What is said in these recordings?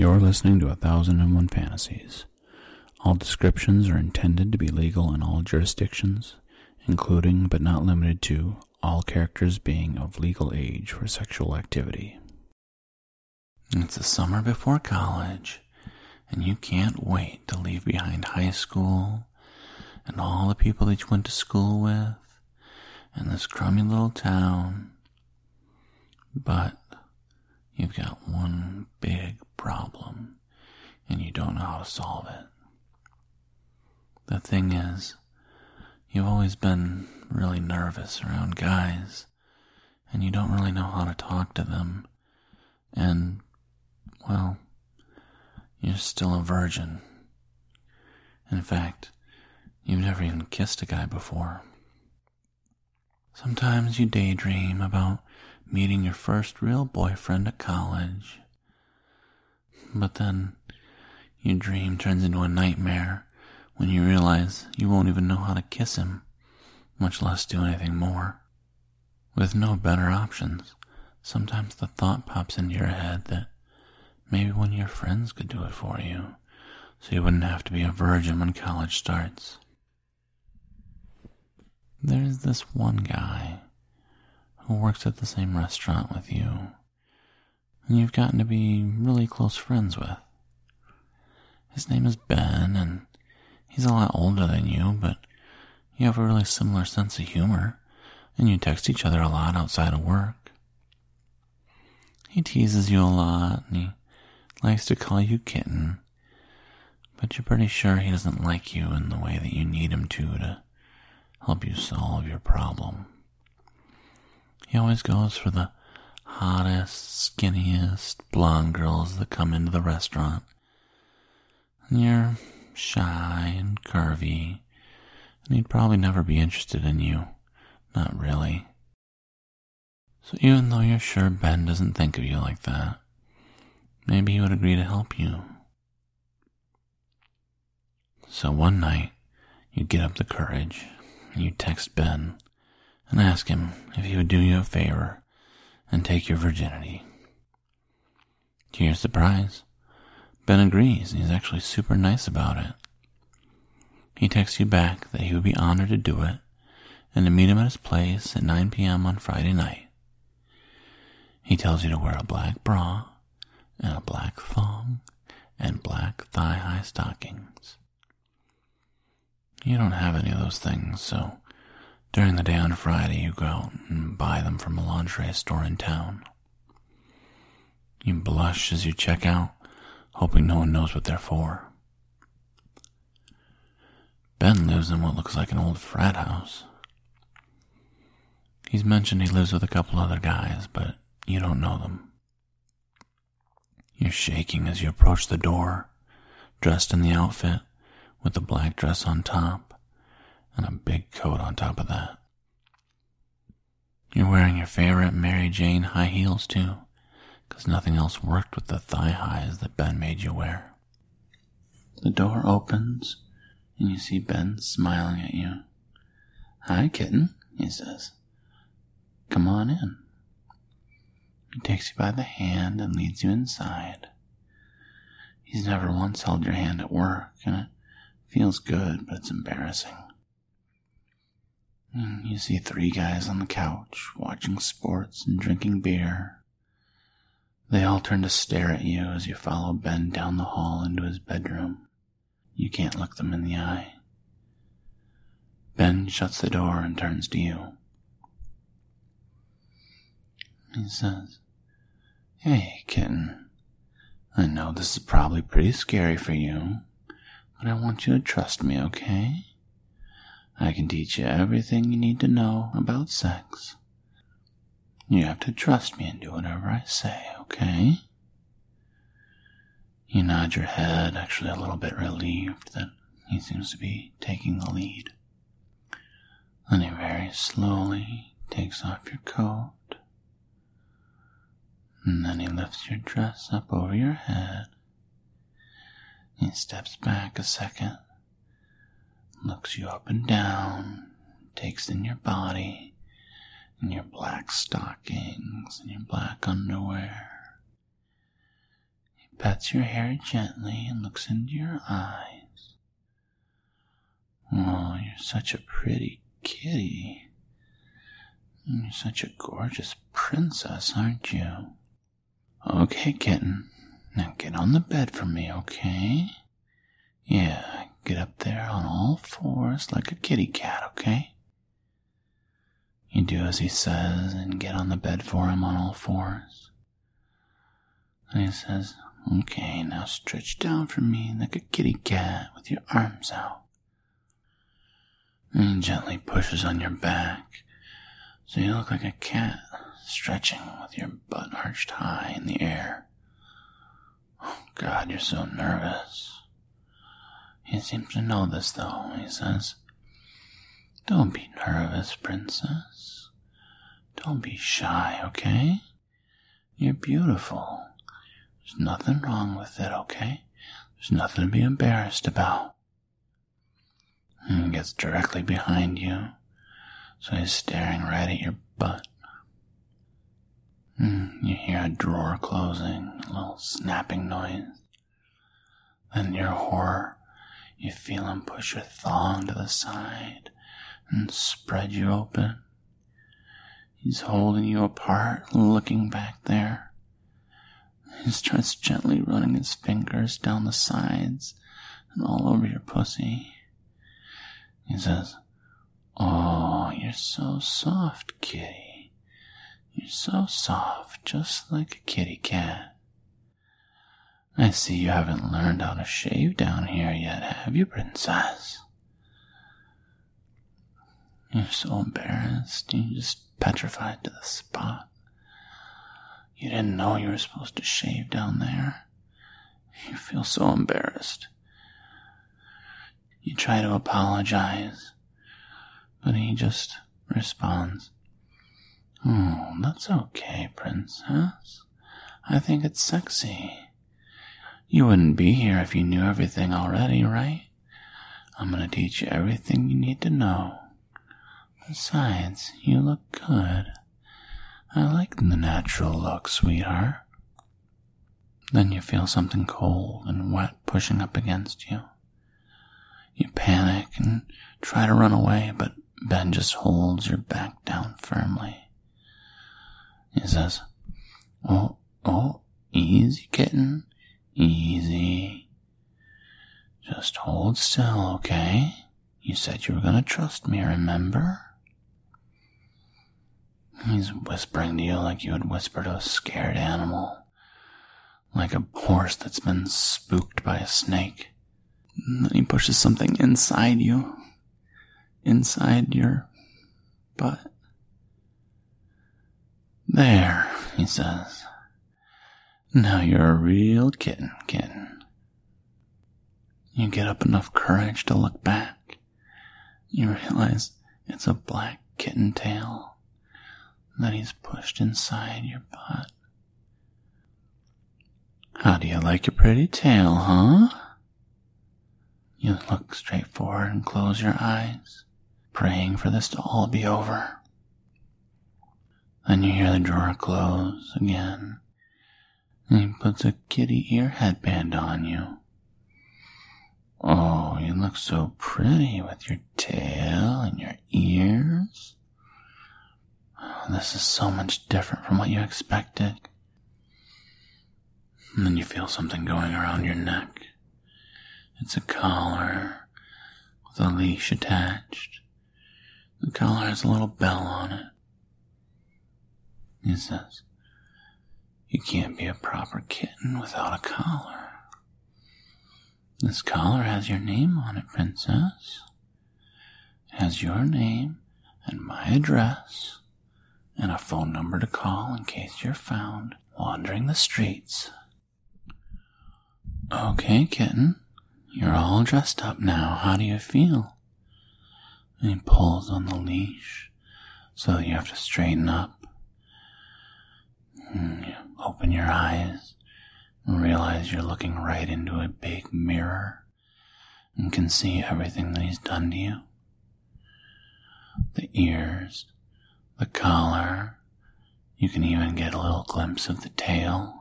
You're listening to A Thousand and One Fantasies. All descriptions are intended to be legal in all jurisdictions, including but not limited to all characters being of legal age for sexual activity. It's the summer before college, and you can't wait to leave behind high school and all the people that you went to school with and this crummy little town. But you've got one big problem and you don't know how to solve it. The thing is, you've always been really nervous around guys and you don't really know how to talk to them. And, well, you're still a virgin. In fact, you've never even kissed a guy before. Sometimes you daydream about meeting your first real boyfriend at college. But then your dream turns into a nightmare when you realize you won't even know how to kiss him, much less do anything more. With no better options, sometimes the thought pops into your head that maybe one of your friends could do it for you, so you wouldn't have to be a virgin when college starts. There's this one guy who works at the same restaurant with you, and you've gotten to be really close friends with. His name is Ben, and he's a lot older than you, but you have a really similar sense of humor, and you text each other a lot outside of work. He teases you a lot, and he likes to call you kitten, but you're pretty sure he doesn't like you in the way that you need him to to help you solve your problem. He always goes for the hottest, skinniest blonde girls that come into the restaurant. And you're shy and curvy, and he'd probably never be interested in you. Not really. So even though you're sure Ben doesn't think of you like that, maybe he would agree to help you. So one night, you get up the courage and you text Ben and ask him if he would do you a favor and take your virginity. To your surprise, Ben agrees and he's actually super nice about it. He texts you back that he would be honored to do it and to meet him at his place at 9 p.m. on Friday night. He tells you to wear a black bra and a black thong and black thigh high stockings. You don't have any of those things, so during the day on Friday, you go out and buy them from a lingerie store in town. You blush as you check out, hoping no one knows what they're for. Ben lives in what looks like an old frat house. He's mentioned he lives with a couple other guys, but you don't know them. You're shaking as you approach the door, dressed in the outfit with the black dress on top and a big coat on top of that. You're wearing your favorite Mary Jane high heels too, because nothing else worked with the thigh highs that Ben made you wear. The door opens, and you see Ben smiling at you. Hi, kitten, he says. Come on in. He takes you by the hand and leads you inside. He's never once held your hand at work, and it feels good, but it's embarrassing. Hmm, you see three guys on the couch watching sports and drinking beer. They all turn to stare at you as you follow Ben down the hall into his bedroom. You can't look them in the eye. Ben shuts the door and turns to you. He says, Hey, kitten. I know this is probably pretty scary for you, but I want you to trust me, okay? I can teach you everything you need to know about sex. You have to trust me and do whatever I say, okay? You nod your head, actually a little bit relieved that he seems to be taking the lead. Then he very slowly takes off your coat. And then he lifts your dress up over your head. He steps back a second looks you up and down, takes in your body and your black stockings and your black underwear. He pets your hair gently and looks into your eyes. Oh, you're such a pretty kitty. You're such a gorgeous princess, aren't you? Okay, kitten. Now get on the bed for me, okay? Yeah, get up there on all fours like a kitty cat, okay? You do as he says and get on the bed for him on all fours. And he says, Okay, now stretch down for me like a kitty cat with your arms out. And he gently pushes on your back so you look like a cat stretching with your butt arched high in the air. Oh, God, you're so nervous. He seems to know this, though. He says, Don't be nervous, princess. Don't be shy, okay? You're beautiful. There's nothing wrong with it, okay? There's nothing to be embarrassed about. And he gets directly behind you, so he's staring right at your butt. Mm, you hear a drawer closing, a little snapping noise. Then, your horror, you feel him push your thong to the side and spread you open. He's holding you apart, looking back there. He starts gently running his fingers down the sides and all over your pussy. He says, Oh, you're so soft, kitty. You're so soft, just like a kitty cat. I see you haven't learned how to shave down here yet, have you, princess? You're so embarrassed, you're just petrified to the spot. You didn't know you were supposed to shave down there. You feel so embarrassed. You try to apologize, but he just responds, Oh, that's okay, princess. I think it's sexy. You wouldn't be here if you knew everything already, right? I'm gonna teach you everything you need to know. Besides, you look good. I like the natural look, sweetheart. Then you feel something cold and wet pushing up against you. You panic and try to run away, but Ben just holds your back down firmly. He says, Oh, oh, easy, kitten. Easy. Just hold still, okay? You said you were gonna trust me, remember? He's whispering to you like you would whisper to a scared animal. Like a horse that's been spooked by a snake. And then he pushes something inside you. Inside your butt. There, he says. Now you're a real kitten, kitten. You get up enough courage to look back. You realize it's a black kitten tail that he's pushed inside your butt. How do you like your pretty tail, huh? You look straight forward and close your eyes, praying for this to all be over. Then you hear the drawer close again, and he puts a kitty ear headband on you. Oh, you look so pretty with your tail and your ears. Oh, this is so much different from what you expected. And then you feel something going around your neck. It's a collar with a leash attached. The collar has a little bell on it. He says, You can't be a proper kitten without a collar. This collar has your name on it, Princess. It has your name and my address and a phone number to call in case you're found wandering the streets. Okay, kitten, you're all dressed up now. How do you feel? And he pulls on the leash so that you have to straighten up Hmm, open your eyes and realize you're looking right into a big mirror and can see everything that he's done to you. The ears, the collar, you can even get a little glimpse of the tail.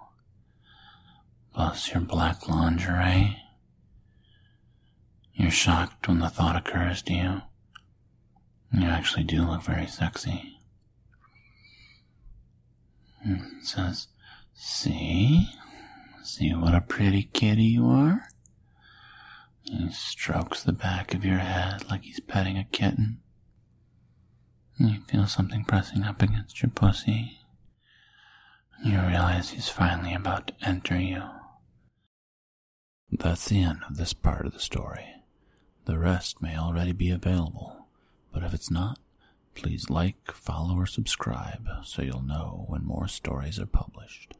plus your black lingerie. You're shocked when the thought occurs to you. You actually do look very sexy. Hmm, it says, See? See what a pretty kitty you are? He strokes the back of your head like he's petting a kitten. You feel something pressing up against your pussy. You realize he's finally about to enter you. That's the end of this part of the story. The rest may already be available, but if it's not, please like, follow, or subscribe so you'll know when more stories are published.